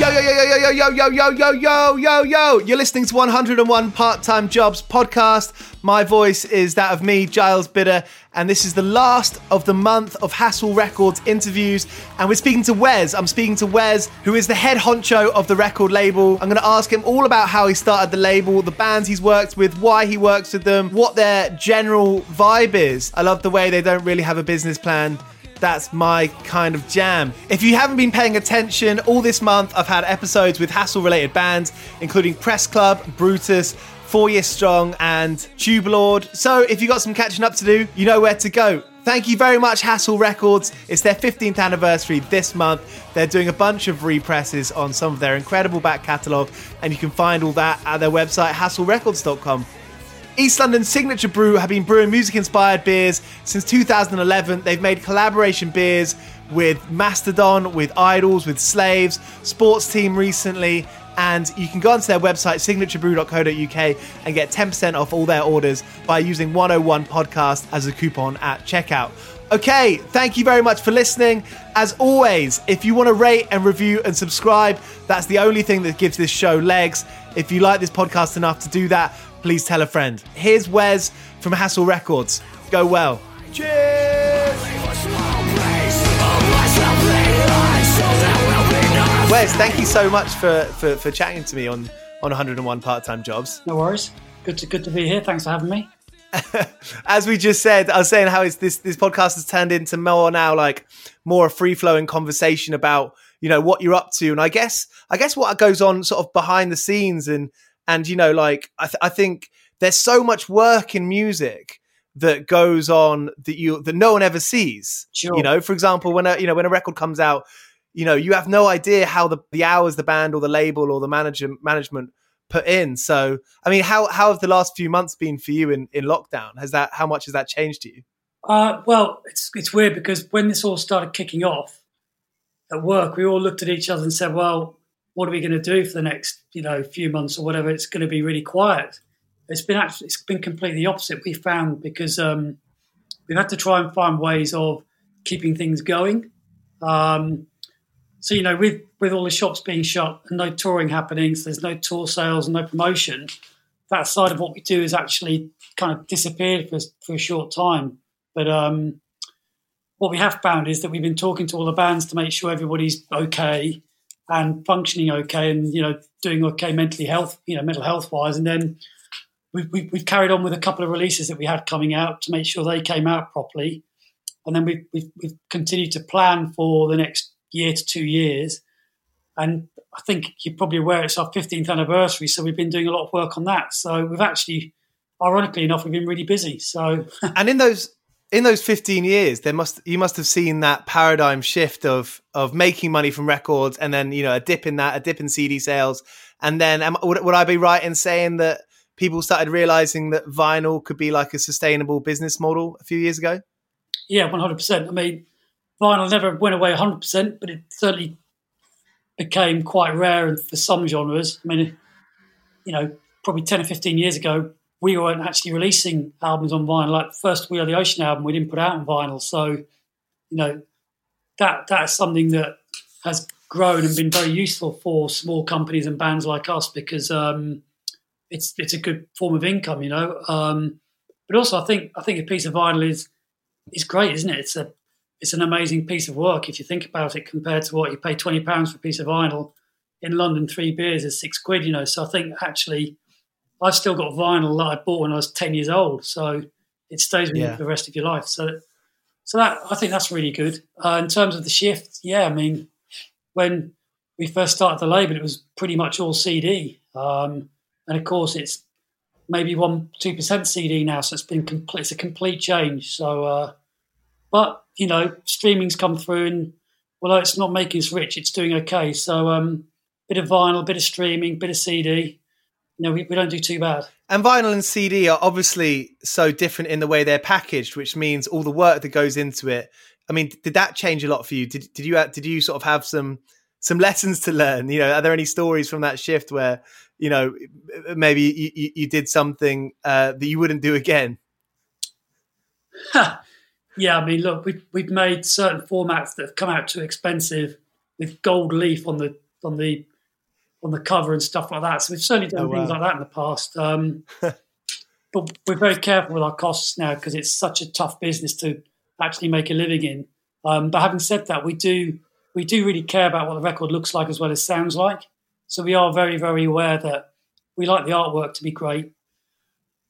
Yo, yo, yo, yo, yo, yo, yo, yo, yo, yo, yo, yo. You're listening to 101 Part Time Jobs podcast. My voice is that of me, Giles Bidder, and this is the last of the month of Hassle Records interviews. And we're speaking to Wes. I'm speaking to Wes, who is the head honcho of the record label. I'm going to ask him all about how he started the label, the bands he's worked with, why he works with them, what their general vibe is. I love the way they don't really have a business plan that's my kind of jam. If you haven't been paying attention, all this month I've had episodes with hassle related bands, including Press Club, Brutus, Four Year Strong, and Tubelord. So if you've got some catching up to do, you know where to go. Thank you very much, Hassle Records. It's their 15th anniversary this month. They're doing a bunch of represses on some of their incredible back catalogue, and you can find all that at their website, hasslerecords.com. East London Signature Brew have been brewing music inspired beers since 2011. They've made collaboration beers with Mastodon, with IDLES, with Slaves, Sports Team recently. And you can go onto their website, signaturebrew.co.uk, and get 10% off all their orders by using 101 podcast as a coupon at checkout. Okay, thank you very much for listening. As always, if you want to rate and review and subscribe, that's the only thing that gives this show legs. If you like this podcast enough to do that, please tell a friend. Here's Wes from Hassle Records. Go well. Cheers! Wes, thank you so much for, for, for chatting to me on, on 101 part time jobs. No worries. Good to good to be here. Thanks for having me. as we just said, I was saying how it's this this podcast has turned into more now like more a free flowing conversation about you know what you're up to, and I guess I guess what goes on sort of behind the scenes, and and you know like I, th- I think there's so much work in music that goes on that you that no one ever sees. Sure. You know, for example, when a you know when a record comes out, you know you have no idea how the the hours the band or the label or the manager management put in. So, I mean, how how have the last few months been for you in in lockdown? Has that how much has that changed you? Uh, well, it's it's weird because when this all started kicking off at work, we all looked at each other and said, "Well, what are we going to do for the next you know few months or whatever? It's going to be really quiet." It's been actually it's been completely opposite. We found because um, we've had to try and find ways of keeping things going. Um, so you know, with with all the shops being shut and no touring happening, so there's no tour sales, and no promotion. That side of what we do has actually kind of disappeared for for a short time. But um, what we have found is that we've been talking to all the bands to make sure everybody's okay and functioning okay, and you know, doing okay mentally health, you know, mental health wise, and then. We've, we've, we've carried on with a couple of releases that we had coming out to make sure they came out properly. And then we've, we've, we've continued to plan for the next year to two years. And I think you're probably aware it's our 15th anniversary, so we've been doing a lot of work on that. So we've actually, ironically enough, we've been really busy. So and in those in those 15 years there must you must have seen that paradigm shift of of making money from records and then you know a dip in that a dip in cd sales. And then am, would, would i be right in saying that people started realizing that vinyl could be like a sustainable business model a few years ago? Yeah 100% i mean vinyl never went away 100%, but it certainly became quite rare for some genres. I mean, you know, probably 10 or 15 years ago, we weren't actually releasing albums on vinyl. Like first We Are the Ocean album, we didn't put out on vinyl. So, you know, that that's something that has grown and been very useful for small companies and bands like us because um, it's it's a good form of income, you know. Um, but also, I think I think a piece of vinyl is is great, isn't it? It's a it's an amazing piece of work if you think about it compared to what you pay twenty pounds for a piece of vinyl in London. Three beers is six quid, you know. So I think actually, I've still got vinyl that I bought when I was ten years old, so it stays with Yeah. you for the rest of your life. So, so that I think that's really good. Uh, in terms of the shift, yeah, I mean, when we first started the label, it was pretty much all CD, um, and of course, it's maybe one two percent CD now, so it's been complete. It's a complete change. So. Uh, but you know, streaming's come through, and although it's not making us rich, it's doing okay. So, um, bit of vinyl, bit of streaming, bit of CD. Know, we, we don't do too bad. and vinyl and cd are obviously so different in the way they're packaged which means all the work that goes into it. I mean did that change a lot for you? Did, did you did you sort of have some some lessons to learn? You know are there any stories from that shift where you know maybe you, you, you did something uh, that you wouldn't do again? Yeah, I mean, look, we've we've made certain formats that have come out too expensive with gold leaf on the on the on the cover and stuff like that. So we've certainly done Oh, things wow. like that in the past. Um, but we're very careful with our costs now because it's such a tough business to actually make a living in. Um, but having said that, we do we do really care about what the record looks like as well as sounds like. So we are very very aware that we like the artwork to be great.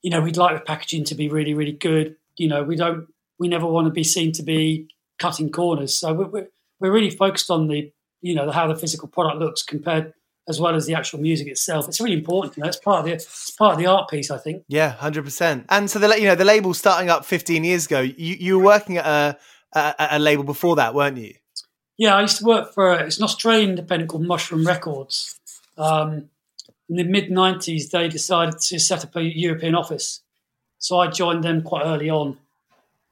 You know, we'd like the packaging to be really really good. You know, we don't we never want to be seen to be cutting corners. So we're, we're, we're really focused on the, you know, the, how the physical product looks compared as well as the actual music itself. It's really important. You know, it's part of the it's part of the art piece. I think. yeah 100% and so the you know the label starting up 15 years ago you, you were working at a, a a label before that weren't you Yeah, I used to work for it's an Australian independent called Mushroom Records. Um, in the mid '90s, they decided to set up a European office, so I joined them quite early on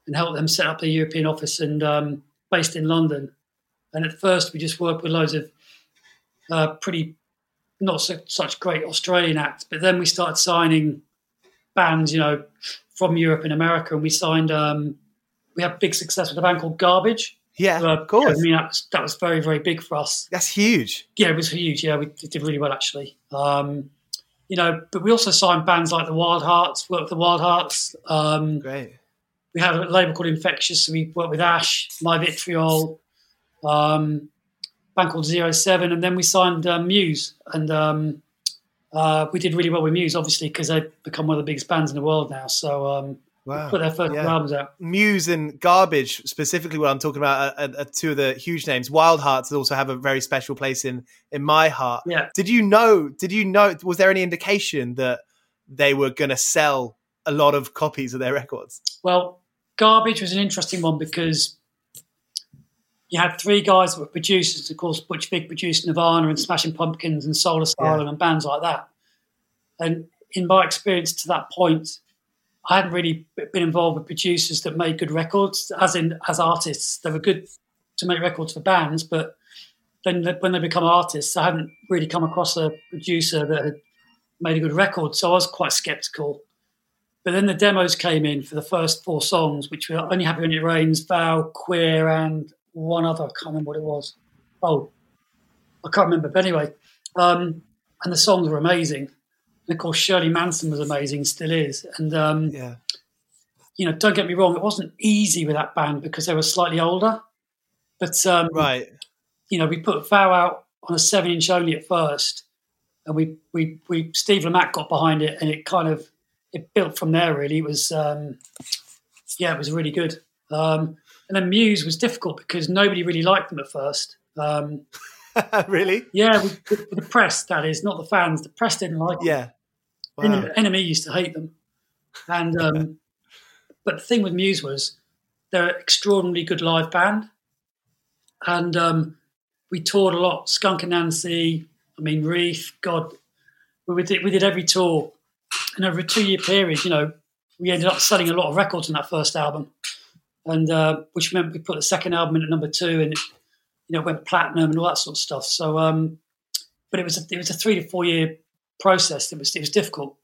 and helped them set up a European office and um, based in London. And at first, we just worked with loads of uh, pretty not so, such great Australian acts, but then we started signing bands, you know, from Europe and America, and we signed. Um, we had big success with a band called Garbage. yeah Uh, of course I mean, that was, that was very, very big for us. that's huge Yeah, it was huge. Yeah, we did really well actually. Um, you know, but we also signed bands like the Wild Hearts, worked with the Wild Hearts. Um, great we had a label called Infectious, so we worked with Ash, My Vitriol, um, band called Zero Seven, and then we signed um, Muse. And um, Uh, we did really well with Muse, obviously, because they've become one of the biggest bands in the world now. So um, Wow. put their first Yeah. albums out. Muse and Garbage, specifically what I'm talking about, are, are, are two of the huge names. Wild Hearts also have a very special place in in my heart. Yeah. Did you know? Did you know? Was there any indication that they were going to sell a lot of copies of their records? Well, Garbage was an interesting one because you had three guys that were producers. Of course, Butch Vig produced Nirvana and Smashing Pumpkins and Soul Asylum Yeah. and bands like that. And in my experience to that point, I hadn't really been involved with producers that made good records, as in as artists. They were good to make records for bands, but then when they become artists, I hadn't really come across a producer that had made a good record. So I was quite skeptical. But then the demos came in for the first four songs, which were Only Happy When It Rains, Vow, Queer, and one other. I can't remember what it was. Oh, I can't remember. But anyway, um, and the songs were amazing. And of course, Shirley Manson was amazing, still is. And, um, Yeah. you know, don't get me wrong, it wasn't easy with that band because they were slightly older. But, um, Right. you know, we put Vow out on a seven inch only at first, and we we we Steve Lamacq got behind it, and it kind of it built from there. Really, it was um, yeah, it was really good. Um, and then Muse was difficult because nobody really liked them at first. Um, really? yeah, with the press that is, not the fans. The press didn't like them. Yeah. Wow. NME, NME used to hate them, and um, but the thing with Muse was they're an extraordinarily good live band, and um, we toured a lot. Skunk Anansie, I mean Reef, God, we did we did every tour, and over a two year period, you know, we ended up selling a lot of records on that first album, and uh, which meant we put the second album in at number two, and it, you know went platinum and all that sort of stuff. So, um, but it was a, it was a three to four year process. It was it was difficult.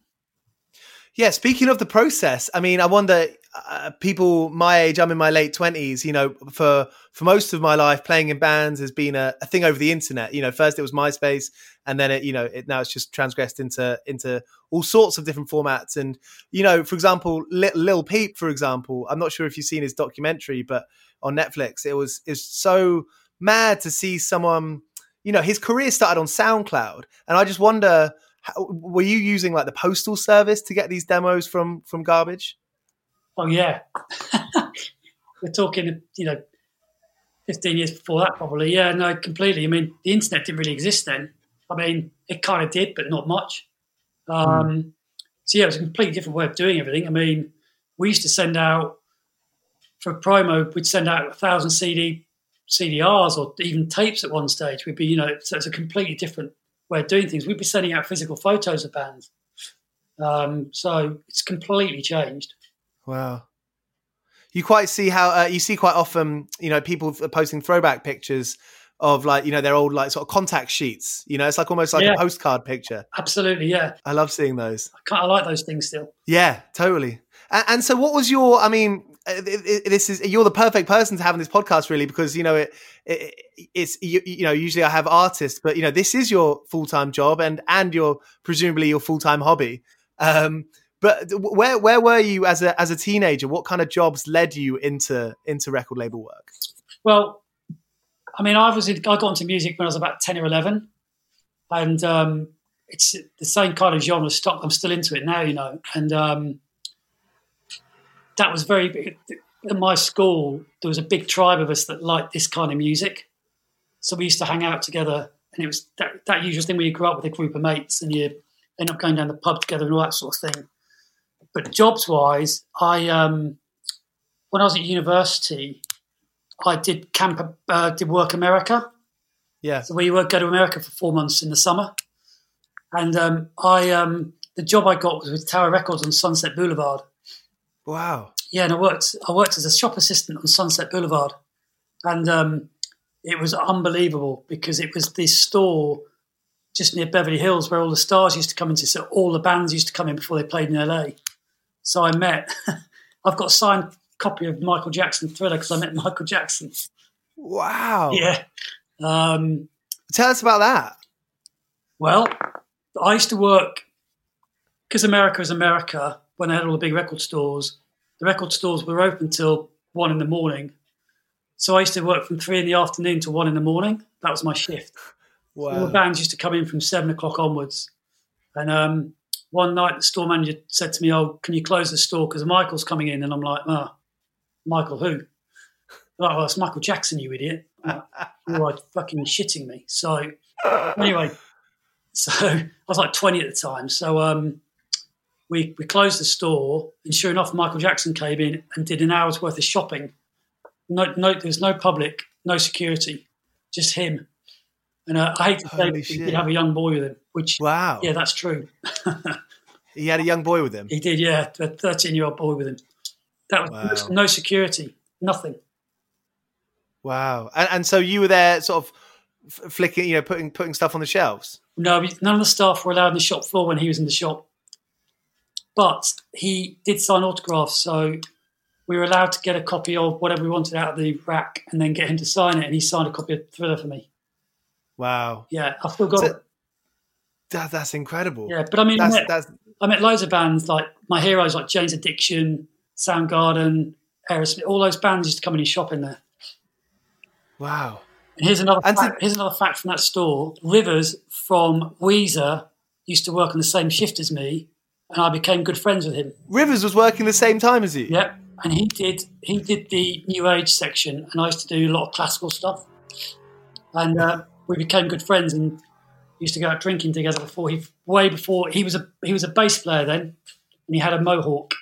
Yeah, speaking of the process, I mean, I wonder, uh, people my age, I'm in my late twenties. You know, for for most of my life, playing in bands has been a, a thing over the internet. You know, first it was MySpace, and then it, you know, it, now it's just transgressed into into all sorts of different formats. And you know, for example, Lil, Lil Peep, for example, I'm not sure if you've seen his documentary, but on Netflix, it was is so mad to see someone. You know, his career started on SoundCloud, and I just wonder how, were you using like the postal service to get these demos from from garbage Oh yeah, we're talking, you know, fifteen years before that, probably. Yeah, no, completely. I mean, the internet didn't really exist then. I mean, it kind of did, but not much. Um, So yeah, it was a completely different way of doing everything. I mean, we used to send out for a promo, we'd send out a thousand CD CDRs or even tapes at one stage. We'd be, you know, so it's a completely different way of doing things. We'd be sending out physical photos of bands. Um, so it's completely changed. Wow you quite see how uh, you see quite often you know people are posting throwback pictures of like you know their old like sort of contact sheets you know it's like almost like Yeah. a postcard picture Absolutely, yeah. i love seeing those I of like those things still. Yeah, totally. And, and so, what was your? I mean, uh, it, it, this is you're the perfect person to have in this podcast, really, because you know it. it it's you, you know usually I have artists, but you know this is your full time job and and your presumably your full time hobby. Um, but where where were you as a as a teenager? What kind of jobs led you into into record label work? Well, I mean, I was I got into music when I was about ten or eleven, and um, it's the same kind of genre. I'm still into it now, you know, and um, that was very. big. At my school, there was a big tribe of us that liked this kind of music, so we used to hang out together, and it was that, that usual thing where you grew up with a group of mates and you end up going down the pub together and all that sort of thing. But jobs wise, I um, when I was at university, I did camp, uh, did work America. Yeah, So we would go to America for four months in the summer, and um, I um, the job I got was with Tower Records on Sunset Boulevard. wow, Yeah, and I worked I worked as a shop assistant on Sunset Boulevard, and um, it was unbelievable because it was this store just near Beverly Hills where all the stars used to come into. So all the bands used to come in before they played in LA. So I met. I've got a signed copy of Michael Jackson Thriller because I met Michael Jackson. wow. Yeah. Um, Tell us about that. Well, I used to work because America is America. When they had all the big record stores, the record stores were open till one in the morning. So I used to work from three in the afternoon to one in the morning. That was my shift. All the bands used to come in from seven o'clock onwards, And um, one night, the store manager said to me, "Oh, can you close the store because Michael's coming in?" And I'm like, "Ah, Michael who?" oh, well, it's Michael Jackson, you idiot. You are fucking shitting me. So anyway, so I was like 20 at the time. So um, we we closed the store, and sure enough, Michael Jackson came in and did an hour's worth of shopping. No, no, there was no public, no security, just him. And uh, I hate to say Holy but he did have a young boy with him, which Wow. yeah, that's true. He had a young boy with him. He did, yeah, a 13 year old boy with him. That was Wow. no security, nothing. Wow. And, and so you were there, sort of flicking, you know, putting putting stuff on the shelves. No, none of the staff were allowed in the shop floor when he was in the shop. But he did sign autographs, so we were allowed to get a copy of whatever we wanted out of the rack and then get him to sign it. And he signed a copy of Thriller for me. Wow. Yeah, I've still got So- it. That, that's incredible. Yeah, but I mean, I met, that's I met loads of bands like my heroes, like Jane's Addiction, Soundgarden, Aerosmith. All those bands used to come in his shop in there. wow. And here's another And to- fact, here's another fact from that store. Rivers from Weezer used to work on the same shift as me, and I became good friends with him. Rivers was working the same time as you. Yep, and he did he did the new age section, and I used to do a lot of classical stuff. And uh, we became good friends and used to go out drinking together before he way before he was a he was a bass player then, and he had a mohawk.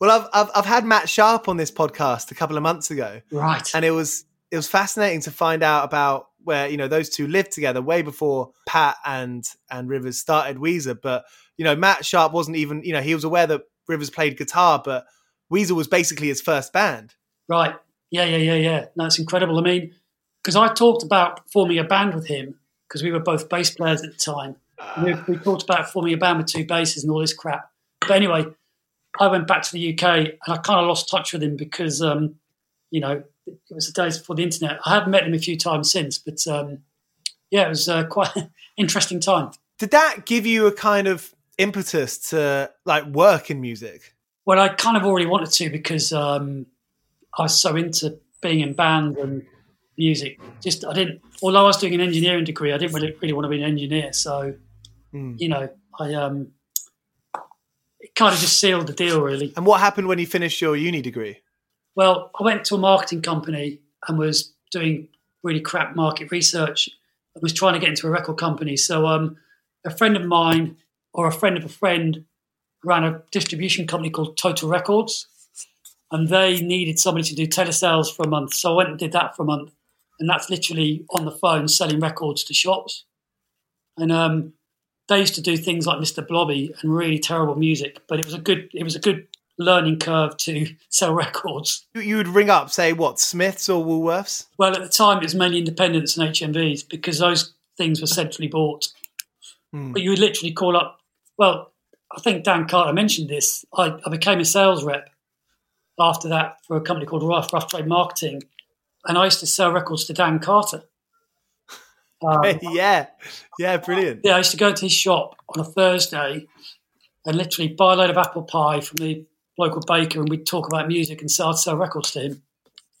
Well, I've, I've I've had Matt Sharp on this podcast a couple of months ago, Right. and it was it was fascinating to find out about where you know those two lived together way before Pat and and Rivers started Weezer. But you know, Matt Sharp wasn't even you know he was aware that Rivers played guitar, but Weezer was basically his first band. Right. Yeah, yeah, yeah, yeah. No, it's incredible. I mean, because I talked about forming a band with him because we were both bass players at the time. We, we talked about forming a band with two basses and all this crap. But anyway, I went back to the UK and I kind of lost touch with him because, um, you know, it was the days before the internet. I have met him a few times since, but um, yeah, it was uh, quite an interesting time. Did that give you a kind of impetus to like work in music? Well, I kind of already wanted to because um, I was so into being in band and music. Just I didn't. Although I was doing an engineering degree, I didn't really, really want to be an engineer. So, Hmm. you know, I um, it kind of just sealed the deal, really. And what happened when you finished your uni degree? Well, I went to a marketing company and was doing really crap market research. I was trying to get into a record company. So, um, a friend of mine or a friend of a friend ran a distribution company called Total Records, and they needed somebody to do telesales for a month. So I went and did that for a month, and that's literally on the phone selling records to shops. And um, they used to do things like Mr. Blobby and really terrible music, but it was a good it was a good learning curve to sell records. You- You would ring up, say what Smiths or Woolworths? Well, at the time, it was mainly independents and HMVs because those things were centrally bought. But you would literally call up. Well, I think Dan Carter mentioned this. I, I became a sales rep after that for a company called Rough, Rough Trade Marketing, and I used to sell records to Dan Carter. Um, yeah, yeah, brilliant. yeah, I used to go to his shop on a Thursday and literally buy a load of apple pie from the local baker, and we'd talk about music and to sell records to him.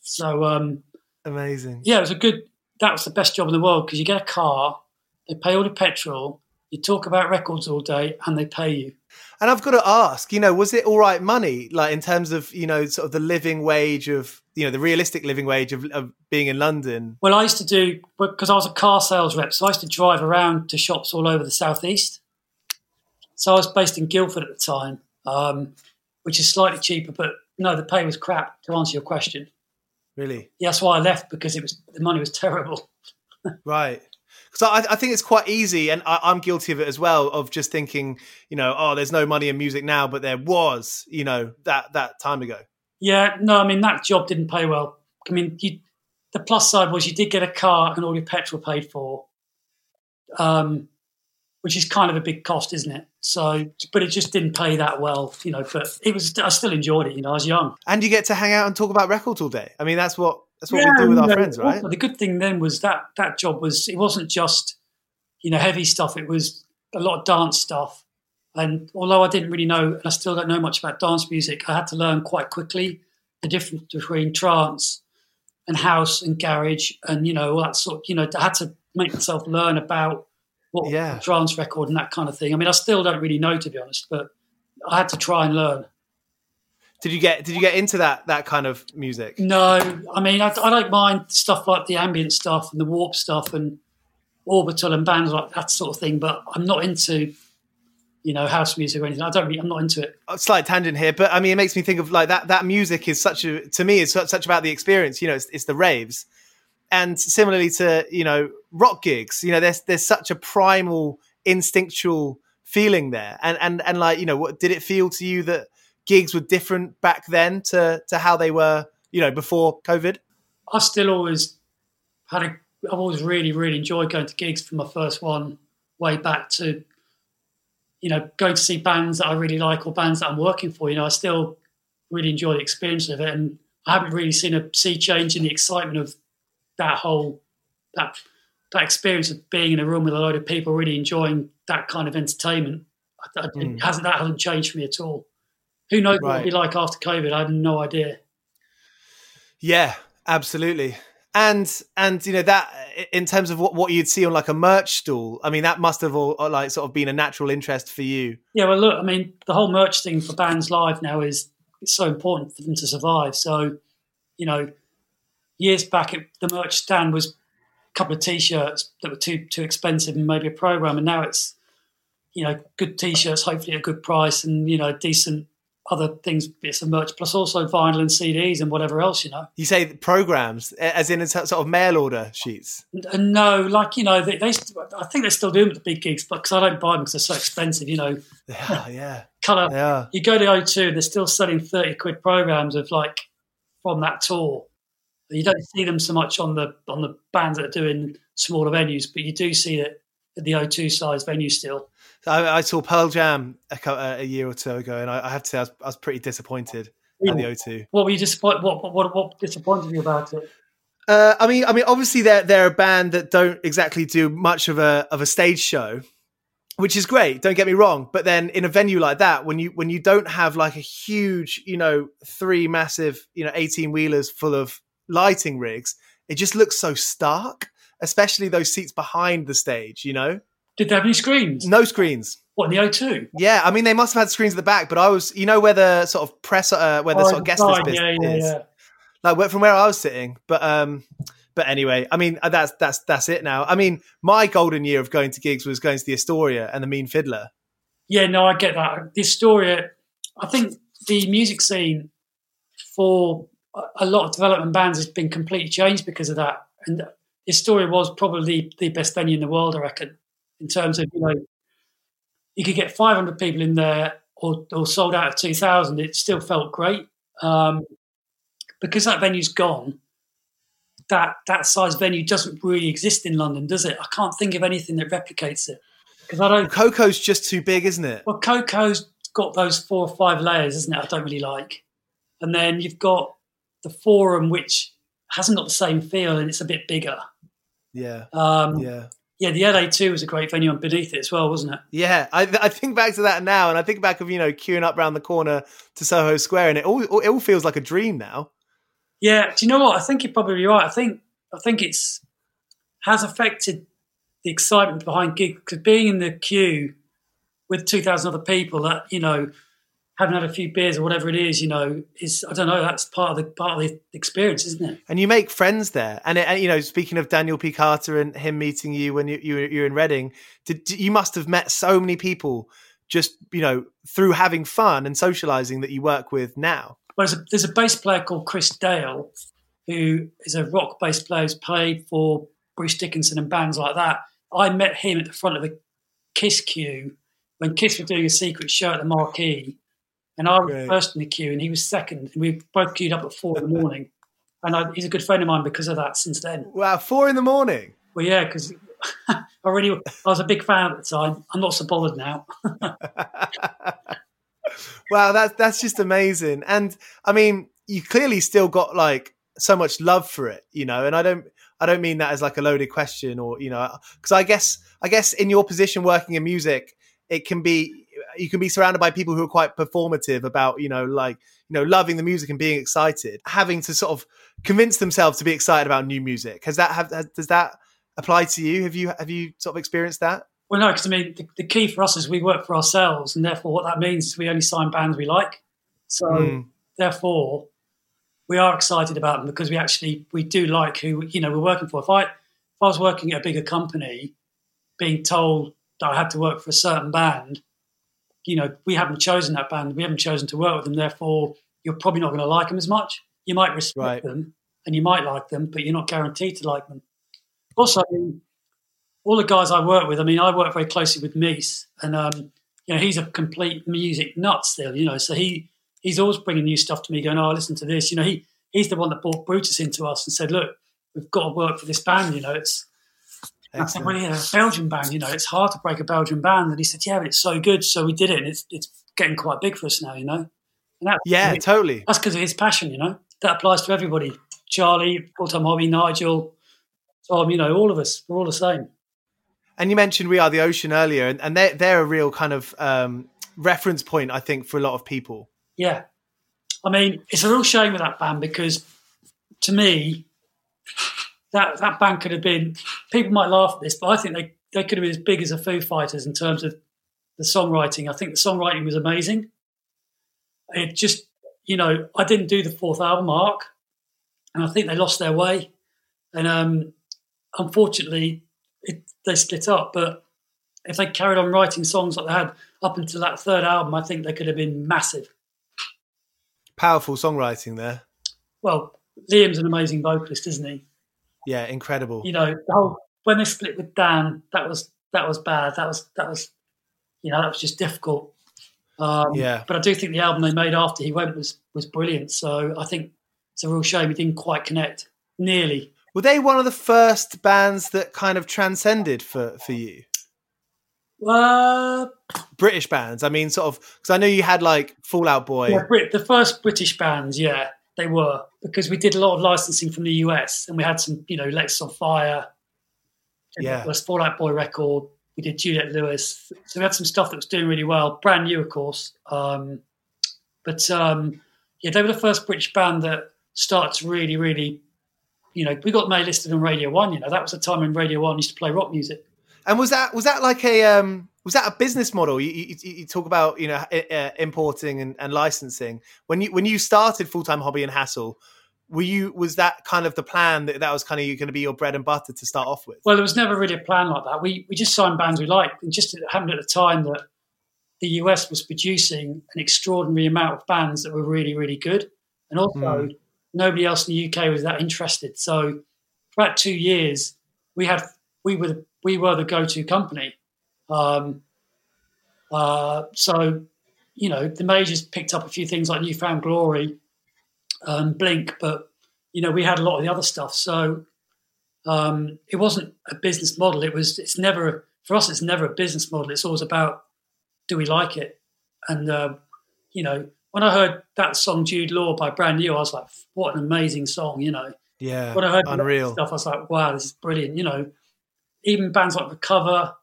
So um, Amazing. yeah, it was a good. That was the best job in the world because you get a car, they pay all the petrol, you talk about records all day, and they pay you. And I've got to ask, you know, was it all right money, like in terms of, you know, sort of the living wage of, you know, the realistic living wage of, of being in London? Well, I used to do because I was a car sales rep, so I used to drive around to shops all over the southeast. So I was based in Guildford at the time, um, which is slightly cheaper, but no, the pay was crap. To answer your question, Really? yeah, that's why I left because it was the money was terrible. Right. Because I, I think it's quite easy, and I, I'm guilty of it as well, of just thinking, you know, oh, there's no money in music now, but there was, you know, that that time ago. Yeah, no, I mean that job didn't pay well. I mean, you, the plus side was you did get a car and all your petrol paid for, um, which is kind of a big cost, isn't it? So, but it just didn't pay that well, you know. But it was, I still enjoyed it. You know, I was young. And you get to hang out and talk about records all day. I mean, that's what that's what we do with our friends, right? also The good thing then was that that job was it wasn't just you know heavy stuff. It was a lot of dance stuff. And although I didn't really know, and I still don't know much about dance music, I had to learn quite quickly the difference between trance and house and garage, and you know all that sort. You know, I had to make myself learn about what Yeah. trance record and that kind of thing. I mean, I still don't really know to be honest, but I had to try and learn. Did you get did you get into that that kind of music? No, I mean, I, I don't mind stuff like the ambient stuff and the warp stuff and orbital and bands like that sort of thing, but I'm not into, you know, house music or anything. I don't really, I'm not into it. a slight tangent here, but I mean, it makes me think of like that. That music is such a to me, it's such, such about the experience. You know, it's, it's the raves, and similarly to you know rock gigs. You know, there's there's such a primal, instinctual feeling there, and and and like you know, what did it feel to you that gigs were different back then to to how they were, you know, before COVID? I still always had a, I've always really, really enjoyed going to gigs from my first one way back to, you know, going to see bands that I really like or bands that I'm working for. You know, I still really enjoy the experience of it. And I haven't really seen a sea change in the excitement of that whole, that, that experience of being in a room with a load of people really enjoying that kind of entertainment. I, I, it hasn't, that hasn't changed for me at all. Who knows what it'll be like after COVID? I have no idea. Yeah, absolutely. And and you know that in terms of what, what you'd see on like a merch stall, I mean that must have all uh, like sort of been a natural interest for you. Yeah, well, look, I mean, the whole merch thing for bands live now is it's so important for them to survive. So, you know, years back, it, the merch stand was a couple of t-shirts that were too too expensive and maybe a program, and now it's you know good t-shirts, hopefully at a good price, and you know decent other things, bits of merch, plus also vinyl and CDs and whatever else, you know. You say programs, as in a sort of mail order sheets. Uh, no, like you know, they, they I think they're still doing it with the big gigs, but because I don't buy them because they're so expensive, you know. Yeah, yeah, Colour yeah. you go to O2, they're still selling 30 quid programs of like from that tour. You don't see them so much on the on the bands that are doing smaller venues, but you do see it at the O2 size venue still. I, I saw Pearl Jam a, uh, a year or two ago, and I, I have to say I was, I was pretty disappointed at the O2. What were you disappointed? What what what, what disappointed you about it? Uh, I mean, I mean, obviously they're they're a band that don't exactly do much of a of a stage show, which is great. Don't get me wrong, but then in a venue like that, when you when you don't have like a huge, you know, three massive, you know, eighteen wheelers full of lighting rigs, it just looks so stark. Especially those seats behind the stage, you know, Did they have any screens? no screens. What in the O2? Yeah, I mean they must have had screens at the back, but I was, you know, where the sort of press, uh, where the Oh, sort of guest list yeah, yeah, is, yeah. like from where I was sitting. But um, but anyway, I mean uh, that's that's that's it now. I mean, my golden year of going to gigs was going to the Astoria and the Mean Fiddler. Yeah, no, I get that. The Astoria, I think the music scene for a- a lot of development bands has been completely changed because of that. And the Astoria was probably the best venue in the world, I reckon, in terms of, you know, you could get 500 people in there or, or sold out of 2,000. It still felt great. Um, because that venue's gone, that, that size venue doesn't really exist in London, does it? I can't think of anything that replicates it. Because I don't KOKO's just too big, isn't it? well, KOKO's got those four or five layers, isn't it? I don't really like. And then you've got the Forum, which hasn't got the same feel and it's a bit bigger. Yeah, Um, yeah. Yeah, the LA2 was a great venue on beneath it as well, wasn't it? yeah. I I think back to that now, and I think back of you know queuing up round the corner to Soho Square, and it all it all feels like a dream now. Yeah. Do you know what? I think you're probably right. I think I think it's has affected the excitement behind gig because being in the queue with 2,000 other people that you know having had a few beers or whatever it is, you know, is I don't know. That's part of the part of the experience, isn't it? and you make friends there. And, it, and you know, speaking of Daniel P. Carter and him meeting you when you you you're in Reading, did, you must have met so many people just you know through having fun and socializing that you work with now. Well, there's a, there's a bass player called Chris Dale, who is a rock bass player who's played for Bruce Dickinson and bands like that. I met him at the front of the Kiss queue when Kiss were doing a secret show at the Marquee, and I was Great. first in the queue and he was second. And we both queued up at four in the morning, and I, he's a good friend of mine because of that. Since then, Wow, four in the morning. well, yeah, because I really I was a big fan at the time. I'm not so bothered now. Wow, that's that's just amazing. And I mean, you clearly still got like so much love for it, you know. And I don't I don't mean that as like a loaded question or you know because I guess I guess in your position working in music, it can be you can be surrounded by people who are quite performative about you know like you know loving the music and being excited, having to sort of convince themselves to be excited about new music. Has that have has, does that apply to you? Have you have you sort of experienced that? Well, no, because I mean, the, the, key for us is we work for ourselves, and therefore, what that means is we only sign bands we like. So, mm. therefore, we are excited about them because we actually we do like who you know we're working for. If I if I was working at a bigger company, being told that I had to work for a certain band, you know, we haven't chosen that band, we haven't chosen to work with them. Therefore, you're probably not going to like them as much. You might respect right. them and you might like them, but you're not guaranteed to like them. Also, I mean, all the guys I work with, I mean, I work very closely with Mies, and um, you know, he's a complete music nut still. You know, so he he's always bringing new stuff to me, going, "Oh, listen to this." You know, he he's the one that brought Brutus into us and said, "Look, we've got to work for this band." You know, it's I said, well, yeah, a Belgian band, you know, it's hard to break a Belgian band. And he said, yeah, but it's so good. So we did it. And it's, it's getting quite big for us now, you know? That, yeah, I mean, totally. That's because of his passion, you know? That applies to everybody. Charlie, full time hobby, Nigel, Tom, you know, all of us, we're all the same. And you mentioned We Are the Ocean earlier, and, and they're, they're a real kind of um, reference point, I think, for a lot of people. Yeah. I mean, it's a real shame with that band because to me, that that band could have been. People might laugh at this, but I think they they could have been as big as the Foo Fighters in terms of the songwriting. I think the songwriting was amazing. It just, you know, I didn't do the fourth album arc, and I think they lost their way, and um, unfortunately, it, they split up. But if they carried on writing songs like they had up until that third album, I think they could have been massive. Powerful songwriting there. Well, Liam's an amazing vocalist, isn't he? Yeah, incredible. You know, the whole when they split with Dan, that was that was bad. That was that was you know that was just difficult. Um, yeah. But I do think the album they made after he went was was brilliant. So I think it's a real shame he didn't quite connect. Nearly. Were they one of the first bands that kind of transcended for for you? Uh, British bands. I mean, sort of because I know you had like Fall Out Boy. Yeah, Brit, the first British bands. Yeah, they were because we did a lot of licensing from the US and we had some, you know, Alexisonfire, yeah, was Fall Out Boy record. We did Juliette Lewis, so we had some stuff that was doing really well, brand new, of course. Um, but um, yeah, they were the first British band that started to really, really, you know, we got made listed on Radio One. You know, that was the time when Radio One used to play rock music. And was that was that like a um, was that a business model? You, you, you talk about you know uh, importing and, and, licensing when you when you started full time hobby and hassle. Were you was that kind of the plan that that was kind of going to be your bread and butter to start off with? Well, there was never really a plan like that. We we just signed bands we liked, and just it happened at the time that the US was producing an extraordinary amount of bands that were really really good, and also mm. nobody else in the UK was that interested. So for about two years, we had we were the, we were the go to company um, uh, so, you know, the majors picked up a few things like New Found Glory, um, Blink, but you know, we had a lot of the other stuff. So um, it wasn't a business model. It was. It's never for us. It's never a business model. It's always about do we like it? And uh, you know, when I heard that song Jude Law by Brand New, I was like, what an amazing song. You know. Yeah. When I heard unreal stuff, I was like, wow, this is brilliant. You know, even bands like The Cover,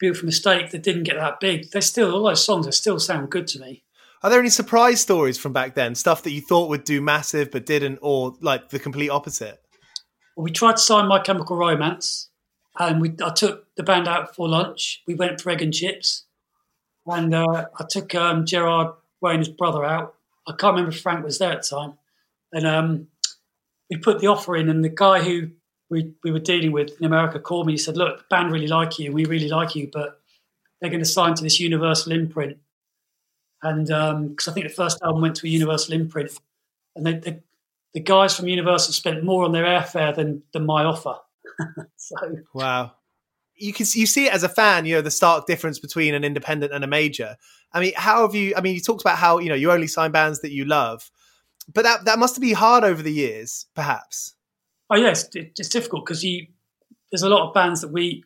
Beautiful Mistake that didn't get that big, they're still all those songs. They still sound good to me. Are there any surprise stories from back then? Stuff that you thought would do massive but didn't, or like the complete opposite? Well, we tried to sign My Chemical Romance, and we I took the band out for lunch. We went for egg and chips, and uh, I took um, Gerard Wayne's brother out. I can't remember if Frank was there at the time, and um, we put the offer in, and the guy who we, we were dealing with in America called me. He said, "Look, the band really like you. We really like you, but they're going to sign to this Universal imprint." And because um, I think the first album went to a Universal imprint, and they, they, the guys from Universal spent more on their airfare than than my offer. so wow, you can you see it as a fan. You know the stark difference between an independent and a major. I mean, how have you? I mean, you talked about how you know you only sign bands that you love, but that that must be hard over the years, perhaps. Oh yes, it's difficult because you there's a lot of bands that we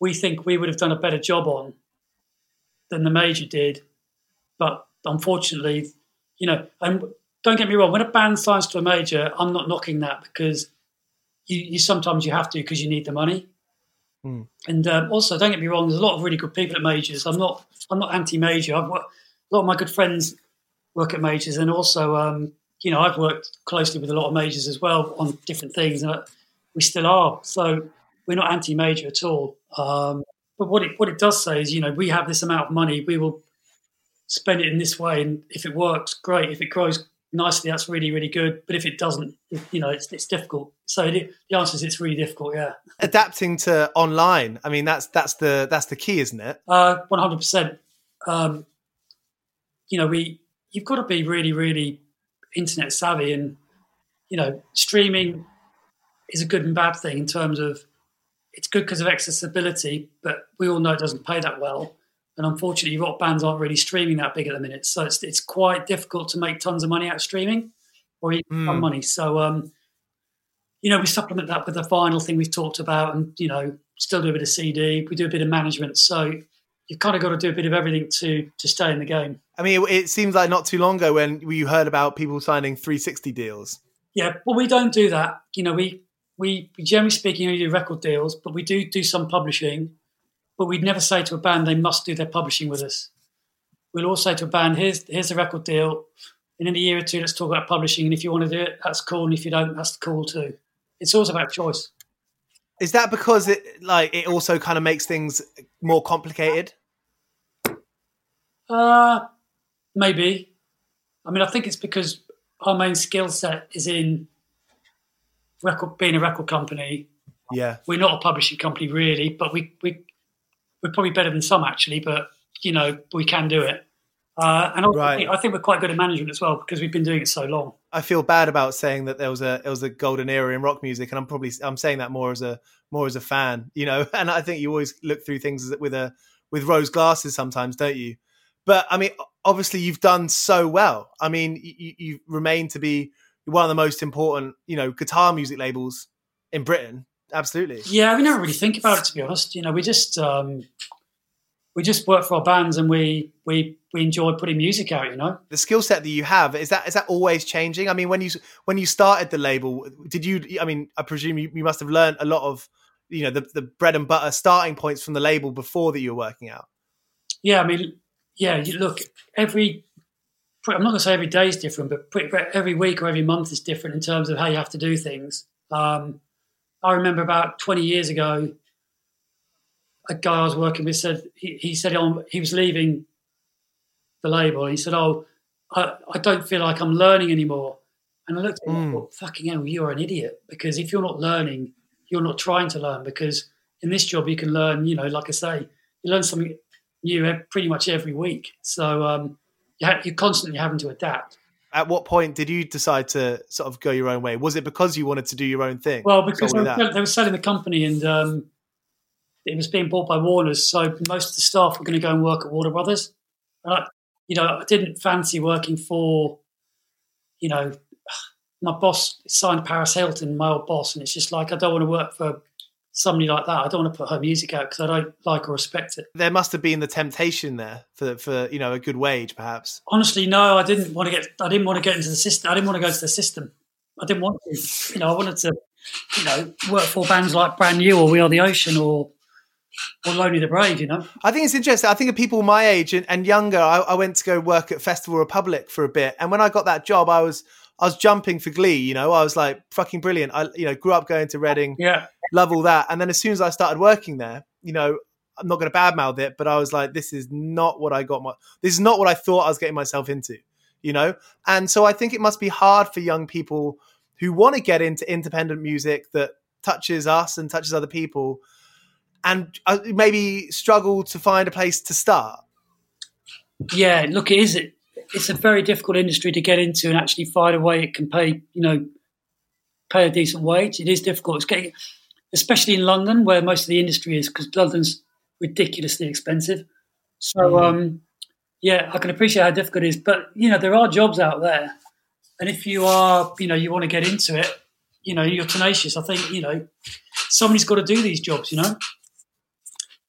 we think we would have done a better job on than the major did, but unfortunately, you know, and don't get me wrong, when a band signs to a major, I'm not knocking that because you, you sometimes you have to because you need the money. Mm. And um, also, don't get me wrong, there's a lot of really good people at majors. I'm not I'm not anti-major. I've got, a lot of my good friends work at majors, and also um, you know, I've worked closely with a lot of majors as well on different things, and we still are. So we're not anti-major at all. Um, but what it what it does say is, you know, we have this amount of money, we will spend it in this way, and if it works, great. If it grows nicely, that's really really good. But if it doesn't, you know, it's it's difficult. So it, the answer is it's really difficult. Yeah, Adapting to online. I mean, that's that's the that's the key, isn't it? Uh, one hundred percent. Um, You know, we you've got to be really really internet savvy, and you know, streaming is a good and bad thing in terms of it's good because of accessibility, but we all know it doesn't pay that well. And unfortunately, rock bands aren't really streaming that big at the minute, so it's it's quite difficult to make tons of money out of streaming or even some money. So, um, you know, we supplement that with the vinyl thing we've talked about, and you know, still do a bit of CD. We do a bit of management, so you've kind of got to do a bit of everything to to stay in the game. I mean, it, it seems like not too long ago when you heard about people signing 360 deals. Yeah, well, we don't do that. You know, we we generally speaking only do record deals, but we do do some publishing. But we'd never say to a band they must do their publishing with us. We'll all say to a band, "Here's here's a record deal, and in a year or two, let's talk about publishing. And if you want to do it, that's cool. And if you don't, that's cool too. It's always about choice. Is that because it like it also kind of makes things more complicated? Uh, maybe. I mean, I think it's because our main skill set is in record, being a record company. Yeah. We're not a publishing company really, but we we we're probably better than some actually. But you know, we can do it. Uh, and I, Right. think, I think we're quite good at management as well because we've been doing it so long. I feel bad about saying that there was a it was a golden era in rock music, and I'm probably I'm saying that more as a more as a fan, you know. And I think you always look through things with a with rose glasses sometimes, don't you? But I mean, obviously, you've done so well. I mean, you, you remain to be one of the most important, you know, guitar music labels in Britain. Absolutely. Yeah, we never really think about it to be honest. You know, we just um, we just work for our bands and we we we enjoy putting music out. You know. The skill set that you have is that is that always changing? I mean, when you when you started the label, did you? I mean, I presume you, you must have learned a lot of you know the, the bread and butter starting points from the label before that you were working out. Yeah, I mean, yeah. You look every. I'm not going to say every day is different, but pretty, every week or every month is different in terms of how you have to do things. Um, I remember about 20 years ago, a guy I was working with said he, he said on he was leaving the label. He said, "Oh, I, I don't feel like I'm learning anymore." And I looked at him thought, "Fucking hell, you're an idiot!" Because if you're not learning, you're not trying to learn. Because in this job, you can learn. You know, like I say, you learn something new ev- pretty much every week. So um, you ha- you're constantly having to adapt. At what point did you decide to sort of go your own way? Was it because you wanted to do your own thing? Well, because they were, they were selling the company and um, it was being bought by Warner's, so most of the staff were going to go and work at Warner Brothers. And I, you know, I didn't fancy working for, you know, my boss signed Paris Hilton, my old boss, and it's just like I don't want to work for somebody like that. I don't want to put her music out because I don't like or respect it. there must have been the temptation there for for you know a good wage, perhaps. Honestly, no, I didn't want to get. I didn't want to get into the system. I didn't want to go to the system. I didn't want to. You know, I wanted to, you know, work for bands like Brand New or We Are the Ocean or or Lonely the Brave. You know, I think it's interesting. I think of people my age and, and younger. I, I went to go work at Festival Republic for a bit, and when I got that job, I was I was jumping for glee. You know, I was like fucking brilliant. I you know grew up going to Reading, yeah, love all that, and then as soon as I started working there, you know, I'm not going to badmouth it, but I was like, this is not what I got. My this is not what I thought I was getting myself into. You know, and so I think it must be hard for young people who want to get into independent music that touches us and touches other people and uh, maybe struggle to find a place to start. yeah. Look, it is. It, it's a very difficult industry to get into and actually find a way it can pay. You know, pay a decent wage. It is difficult. It's getting, especially in London, where most of the industry is, because London's ridiculously expensive. So, um, yeah, I can appreciate how difficult it is. But you know, there are jobs out there, and if you are, you know, you want to get into it, you know, you're tenacious. I think you know, somebody's got to do these jobs. You know,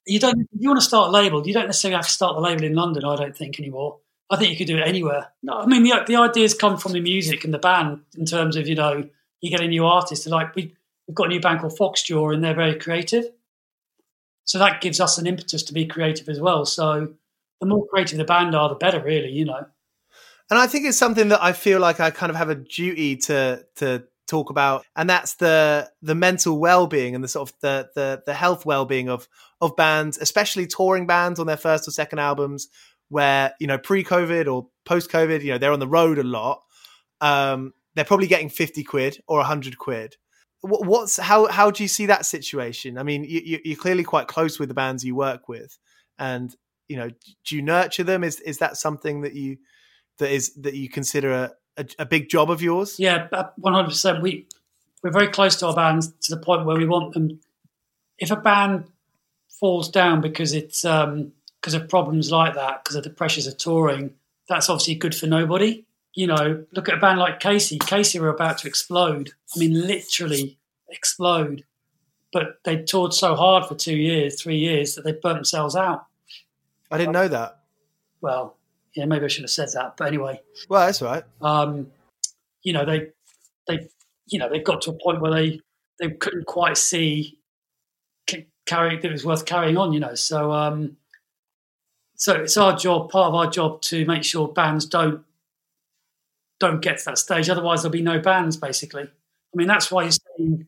you don't. You want to start a label, you don't necessarily have to start the label in London. I don't think anymore. I think you could do it anywhere. No, I mean, the, the ideas come from the music and the band in terms of, you know, you get a new artist. To like, we, we've got a new band called Foxjaw and they're very creative. So that gives us an impetus to be creative as well. So the more creative the band are, the better, really, you know. And I think it's something that I feel like I kind of have a duty to to talk about, and that's the the mental well being and the sort of the the the health well being of of bands, especially touring bands on their first or second albums, where you know pre COVID or post COVID, you know they're on the road a lot. Um, they're probably getting fifty quid or hundred quid. What's how how do you see that situation? I mean, you, you're clearly quite close with the bands you work with, and you know, do you nurture them? Is is that something that you that is that you consider a, a, a big job of yours? Yeah, one hundred percent. We we're very close to our bands to the point where we want them. If a band falls down because it's um, because of problems like that, because of the pressures of touring, that's obviously good for nobody. You know, look at a band like Casey. Casey were about to explode. I mean, literally explode. But they toured so hard for two years, three years that they burnt themselves out. I didn't know that. Well, yeah, maybe I should have said that. But anyway. Well, that's right. Um, you know, they they you know, they got to a point where they they couldn't quite see carry that it was worth carrying on, you know. So um so it's our job, part of our job to make sure bands don't don't get to that stage. Otherwise there'll be no bands basically. I mean that's why you're seeing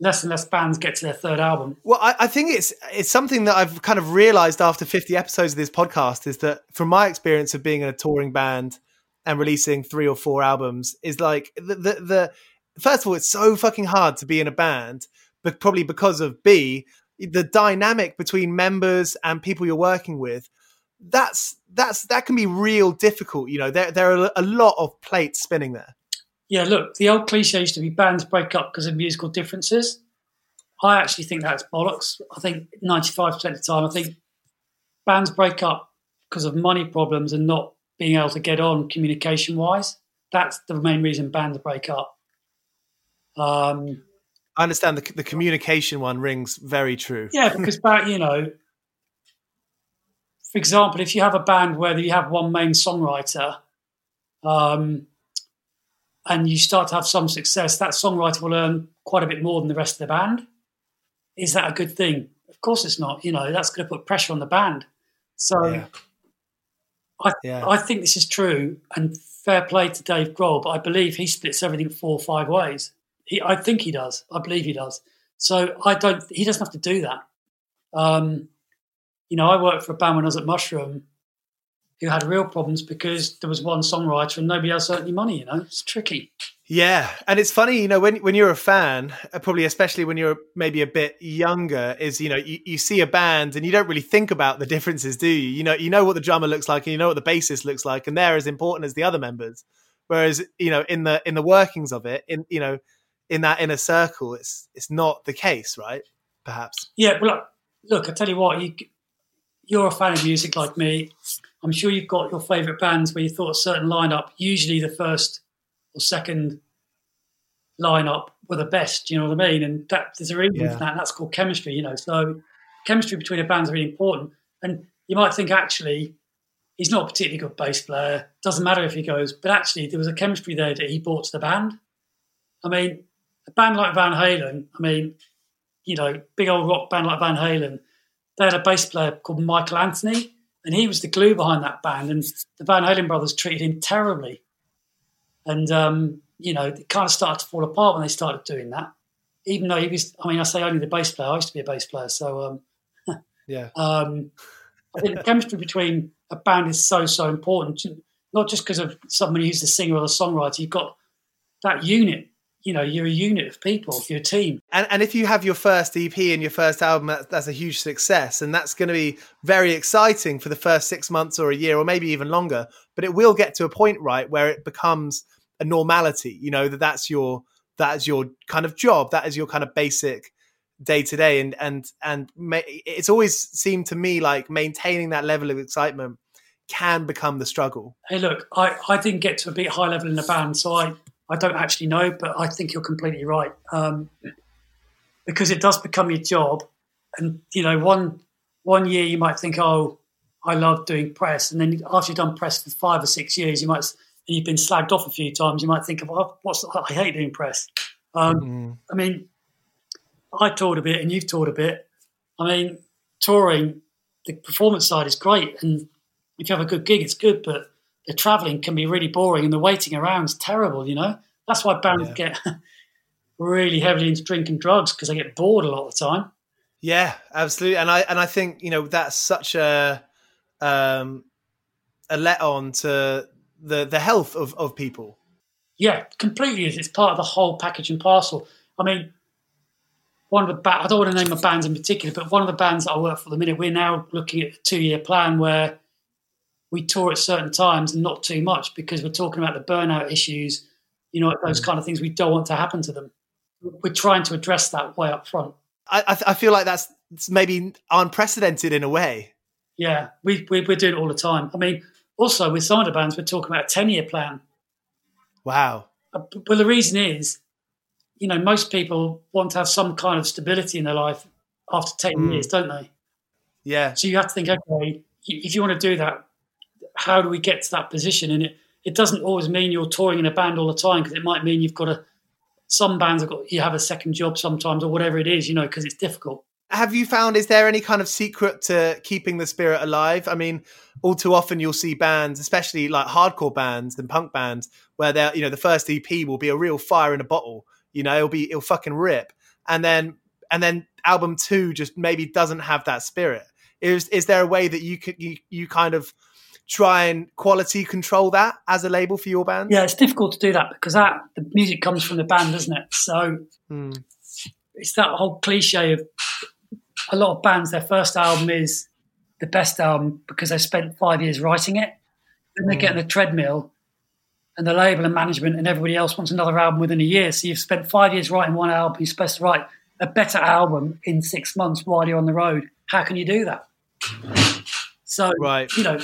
less and less bands get to their third album. Well, I, I, think it's it's something that I've kind of realized after 50 episodes of this podcast is that from my experience of being in a touring band and releasing three or four albums is like the the, the first of all, it's so fucking hard to be in a band, but probably because of B, the dynamic between members and people you're working with. That's that's that can be real difficult. You know, there there are a lot of plates spinning there. Yeah, look, the old cliche used to be bands break up because of musical differences. I actually think that's bollocks. I think 95% of the time, I think bands break up because of money problems and not being able to get on communication wise. That's the main reason bands break up. Um, I understand the, the communication one rings very true. Yeah, because back, you know, for example, if you have a band where you have one main songwriter, um, and you start to have some success, that songwriter will earn quite a bit more than the rest of the band. Is that a good thing? Of course, it's not. You know, that's going to put pressure on the band. So, yeah. I, yeah. I think this is true, and fair play to Dave Grohl, but I believe he splits everything four or five ways. He, I think he does. I believe he does. So I don't. He doesn't have to do that. Um, you know, I worked for a band when I was at Mushroom, who had real problems because there was one songwriter and nobody else earned any money. You know, it's tricky. Yeah, and it's funny, you know, when when you're a fan, uh, probably especially when you're maybe a bit younger, is you know you, you see a band and you don't really think about the differences, do you? You know, you know what the drummer looks like and you know what the bassist looks like, and they're as important as the other members. Whereas you know, in the in the workings of it, in you know, in that inner circle, it's it's not the case, right? Perhaps. Yeah. Well, look, I tell you what, you you're a fan of music like me. I'm sure you've got your favourite bands where you thought a certain lineup, usually the first or second lineup were the best. You know what I mean? And that, there's a reason yeah. for that. that's called chemistry. You know, so chemistry between a band is really important. And you might think actually he's not a particularly good bass player. Doesn't matter if he goes, but actually there was a chemistry there that he brought to the band. I mean, a band like Van Halen, I mean, you know, big old rock band like Van Halen, they had a bass player called Michael Anthony, and he was the glue behind that band. And the Van Halen brothers treated him terribly. And, um, you know, it kind of started to fall apart when they started doing that. Even though he was, I mean, I say only the bass player, I used to be a bass player. So, um, yeah. Um, I think the chemistry between a band is so, so important, not just because of somebody who's the singer or the songwriter. You've got that unit you know you're a unit of people you're a team. And and if you have your first ep and your first album that's, that's a huge success and that's going to be very exciting for the first six months or a year or maybe even longer but it will get to a point right where it becomes a normality you know that that's your that is your kind of job that is your kind of basic day to day and and and ma- it's always seemed to me like maintaining that level of excitement can become the struggle. Hey look i i didn't get to a bit high level in the band so i I don't actually know, but I think you're completely right. Um, because it does become your job, and you know, one one year you might think, "Oh, I love doing press," and then after you've done press for five or six years, you might and you've been slagged off a few times. You might think, "Well, what's I hate doing press." Um, mm. I mean, I toured a bit, and you've toured a bit. I mean, touring, the performance side is great, and if you have a good gig, it's good, but the traveling can be really boring and the waiting around is terrible, you know? That's why bands get really heavily into drinking drugs because they get bored a lot of the time. Yeah, absolutely. And I and I think you know that's such a um, a let on to the the health of of people. Yeah, completely is. It's part of the whole package and parcel. I mean, one of the ba- I don't want to name the bands in particular, but one of the bands that I work for at the minute, we're now looking at a two year plan where we tour at certain times and not too much because we're talking about the burnout issues, you know, those kind of things we don't want to happen to them. We're trying to address that way up front. I I, I feel like that's maybe unprecedented in a way. Yeah, we, we we're doing it all the time. I mean, also with some of the bands, we're talking about a ten year plan. Wow. Uh, Well, the reason is, you know, most people want to have some kind of stability in their life after 10 Mm. years, don't they? Yeah. So you have to think, okay, if you want to do that, how do we get to that position? And it, it doesn't always mean you're touring in a band all the time because it might mean you've got a, some bands have got, you have a second job sometimes or whatever it is, you know, because it's difficult. Have you found is there any kind of secret to keeping the spirit alive? I mean, all too often you'll see bands, especially like hardcore bands and punk bands, where they're you know the first EP will be a real fire in a bottle. You know, it'll be it'll fucking rip, and then and then album two just maybe doesn't have that spirit. Is is there a way that you could you you kind of try and quality control that as a label for your band? Yeah, it's difficult to do that because that the music comes from the band, doesn't it? So Hmm. it's that whole cliche of a lot of bands, their first album is the best album because they spent five years writing it. Then they get in the treadmill and the label and management and everybody else wants another album within a year. So you've spent five years writing one album, you're supposed to write a better album in six months while you're on the road. How can you do that? So, Right. you know,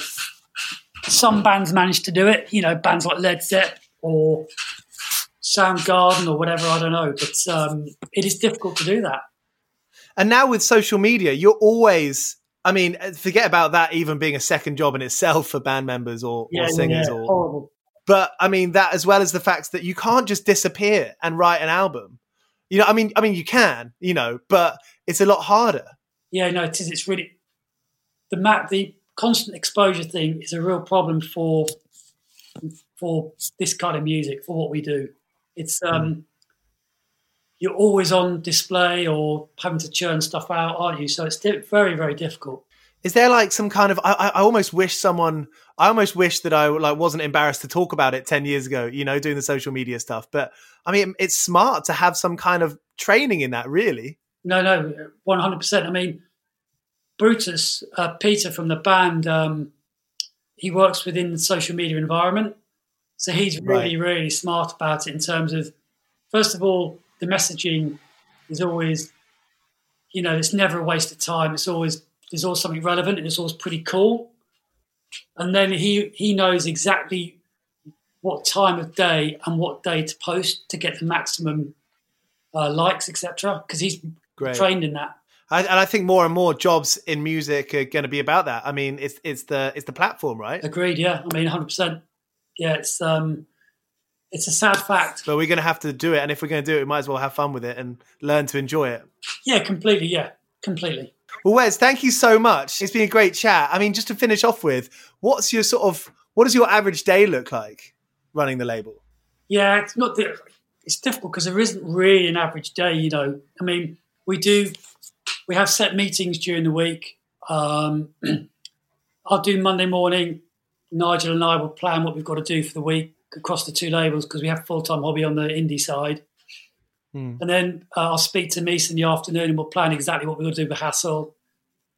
some bands manage to do it, you know, bands like Led Zepp or Soundgarden or whatever, I don't know. But um, it is difficult to do that. And now with social media, you're always. I mean, forget about that even being a second job in itself for band members or, Yeah, or singers yeah, or horrible. but I mean that as well as the fact that you can't just disappear and write an album. You know, I mean, I mean you can, you know, but it's a lot harder. Yeah, no, it is. It's really the map. The constant exposure thing is a real problem for for this kind of music for what we do. It's um, you're always on display or having to churn stuff out, aren't you? So it's very, very difficult. Is there like some kind of? I, I I almost wish someone. I almost wish that I like wasn't embarrassed to talk about it ten years ago. You know, doing the social media stuff. But I mean, it's smart to have some kind of training in that. Really. No, no, one hundred percent. I mean, Brutus, uh, Peter from the band, um, he works within the social media environment, so he's really, really smart about it in terms of, first of all, the messaging is always, you know, it's never a waste of time. It's always there's always something relevant, and it's always pretty cool. And then he he knows exactly what time of day and what day to post to get the maximum uh, likes, etc. Because he's Great. trained in that. I, and I think more and more jobs in music are going to be about that. I mean, it's it's the it's the platform, right? Agreed. Yeah, I mean, hundred percent. Yeah, it's um, it's a sad fact. But we're going to have to do it, and if we're going to do it, we might as well have fun with it and learn to enjoy it. Yeah, completely. Yeah, completely. Well, Wes, thank you so much. It's been a great chat. I mean, just to finish off with, what's your sort of what does your average day look like running the label? Yeah, it's not. The, it's difficult because there isn't really an average day. You know, I mean, we do we have set meetings during the week. Um, I'll do Monday morning. Nigel and I will plan what we've got to do for the week across the two labels because we have Full Time Hobby on the indie side. And then uh, I'll speak to Mies in the afternoon and we'll plan exactly what we're going to do with Hassle.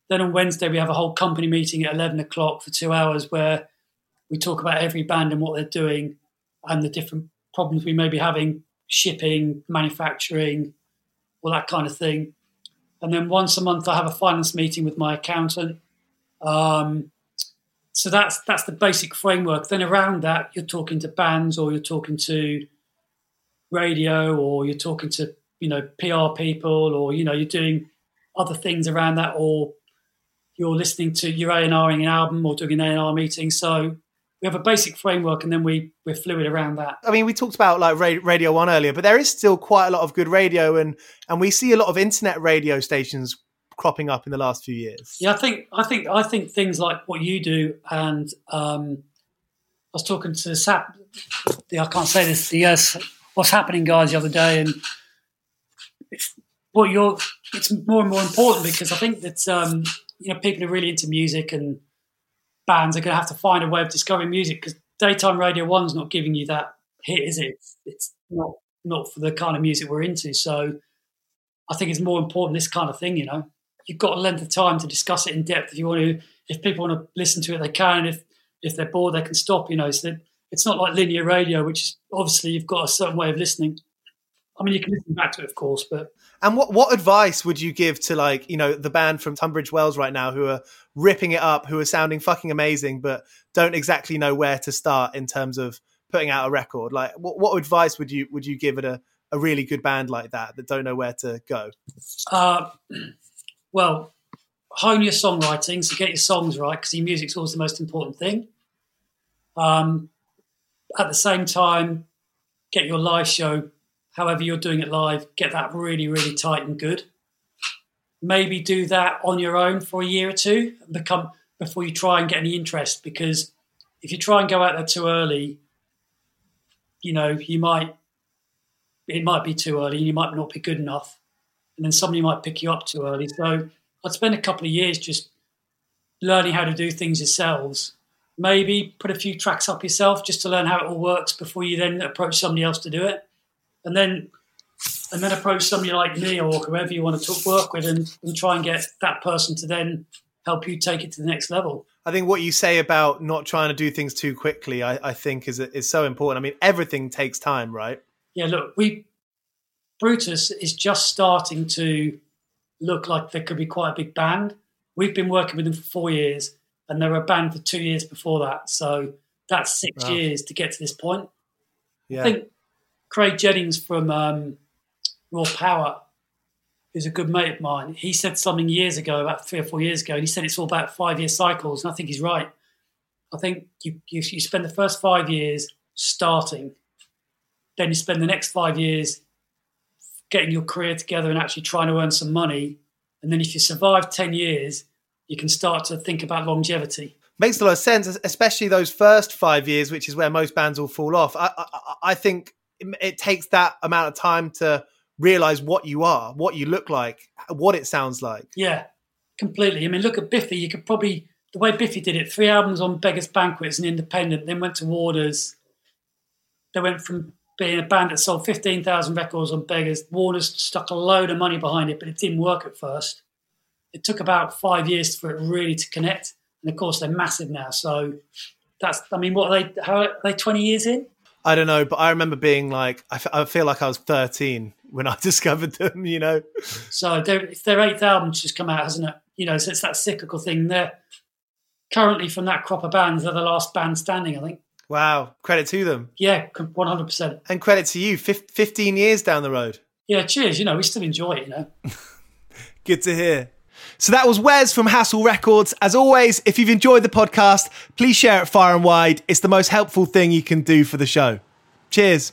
Then on Wednesday, we have a whole company meeting at 11 o'clock for two hours where we talk about every band and what they're doing and the different problems we may be having, shipping, manufacturing, all that kind of thing. And then once a month, I have a finance meeting with my accountant. Um, so that's that's the basic framework. Then around that, you're talking to bands or you're talking to radio or you're talking to you know PR people or you know you're doing other things around that or you're listening to you're A&Ring an album or doing an A&R meeting. So we have a basic framework and then we we're fluid around that. I mean, we talked about like Radio One earlier, but there is still quite a lot of good radio, and and we see a lot of internet radio stations cropping up in the last few years. Yeah, I think I think I think things like what you do, and um, I was talking to the Sap. I can't say this. The uh, what's happening, guys, the other day, and it's well, you're it's more and more important because I think that um, you know people are really into music and bands are going to have to find a way of discovering music because daytime radio one's not giving you that hit, is it? It's, not not for the kind of music we're into. So I think it's more important this kind of thing. You know, you've got a length of time to discuss it in depth. If you want to, if people want to listen to it, they can. If if they're bored, they can stop. You know, so it's not like linear radio, which is obviously you've got a certain way of listening. I mean, you can listen back to it, of course, but. And what what advice would you give to like you know the band from Tunbridge Wells right now who are ripping it up, who are sounding fucking amazing, but don't exactly know where to start in terms of putting out a record? Like, what, what advice would you would you give at a, a really good band like that that don't know where to go? Uh, well, hone your songwriting, so get your songs right because your music's always the most important thing. Um, at the same time, get your live show however you're doing it live, get that really, really tight and good. Maybe do that on your own for a year or two and become before you try and get any interest. Because if you try and go out there too early, you know, you might it might be too early and you might not be good enough. And then somebody might pick you up too early. So I'd spend a couple of years just learning how to do things yourselves. Maybe put a few tracks up yourself just to learn how it all works before you then approach somebody else to do it and then and then approach somebody like me or whoever you want to talk, work with and, and try and get that person to then help you take it to the next level. I think what you say about not trying to do things too quickly, I, I think is is so important. I mean, everything takes time, right? Yeah, look, we Brutus is just starting to look like there could be quite a big band. We've been working with them for four years, and they were a band for two years before that. So that's six wow. years to get to this point. Yeah. I think Craig Jennings from um, Raw Power, who's a good mate of mine, he said something years ago, about three or four years ago, and he said it's all about five year cycles. And I think he's right. I think you, you, you spend the first five years starting, then you spend the next five years getting your career together and actually trying to earn some money. And then if you survive 10 years, you can start to think about longevity. Makes a lot of sense, especially those first five years, which is where most bands will fall off. I, I, I think it, it takes that amount of time to realize what you are, what you look like, what it sounds like. Yeah, completely. I mean, look at Biffy. You could probably the way Biffy did it: three albums on Beggars Banquets an Independent, then went to Warner's. They went from being a band that sold fifteen thousand records on Beggars. Warner's stuck a load of money behind it, but it didn't work at first. It took about five years for it really to connect, and of course they're massive now. So that's, I mean, what are they? How are they? Twenty years in? I don't know, but I remember being like, I, f- I feel like I was 13 when I discovered them, you know? So their, their eighth album's just come out, hasn't it? You know, so it's that cyclical thing. They're currently from that crop of bands, they're the last band standing, I think. Wow. Credit to them. Yeah, 100%. And credit to you, 15 years down the road. Yeah, cheers. You know, we still enjoy it, you know? Good to hear. So that was Wes from Hassle Records. As always, if you've enjoyed the podcast, please share it far and wide. It's the most helpful thing you can do for the show. Cheers.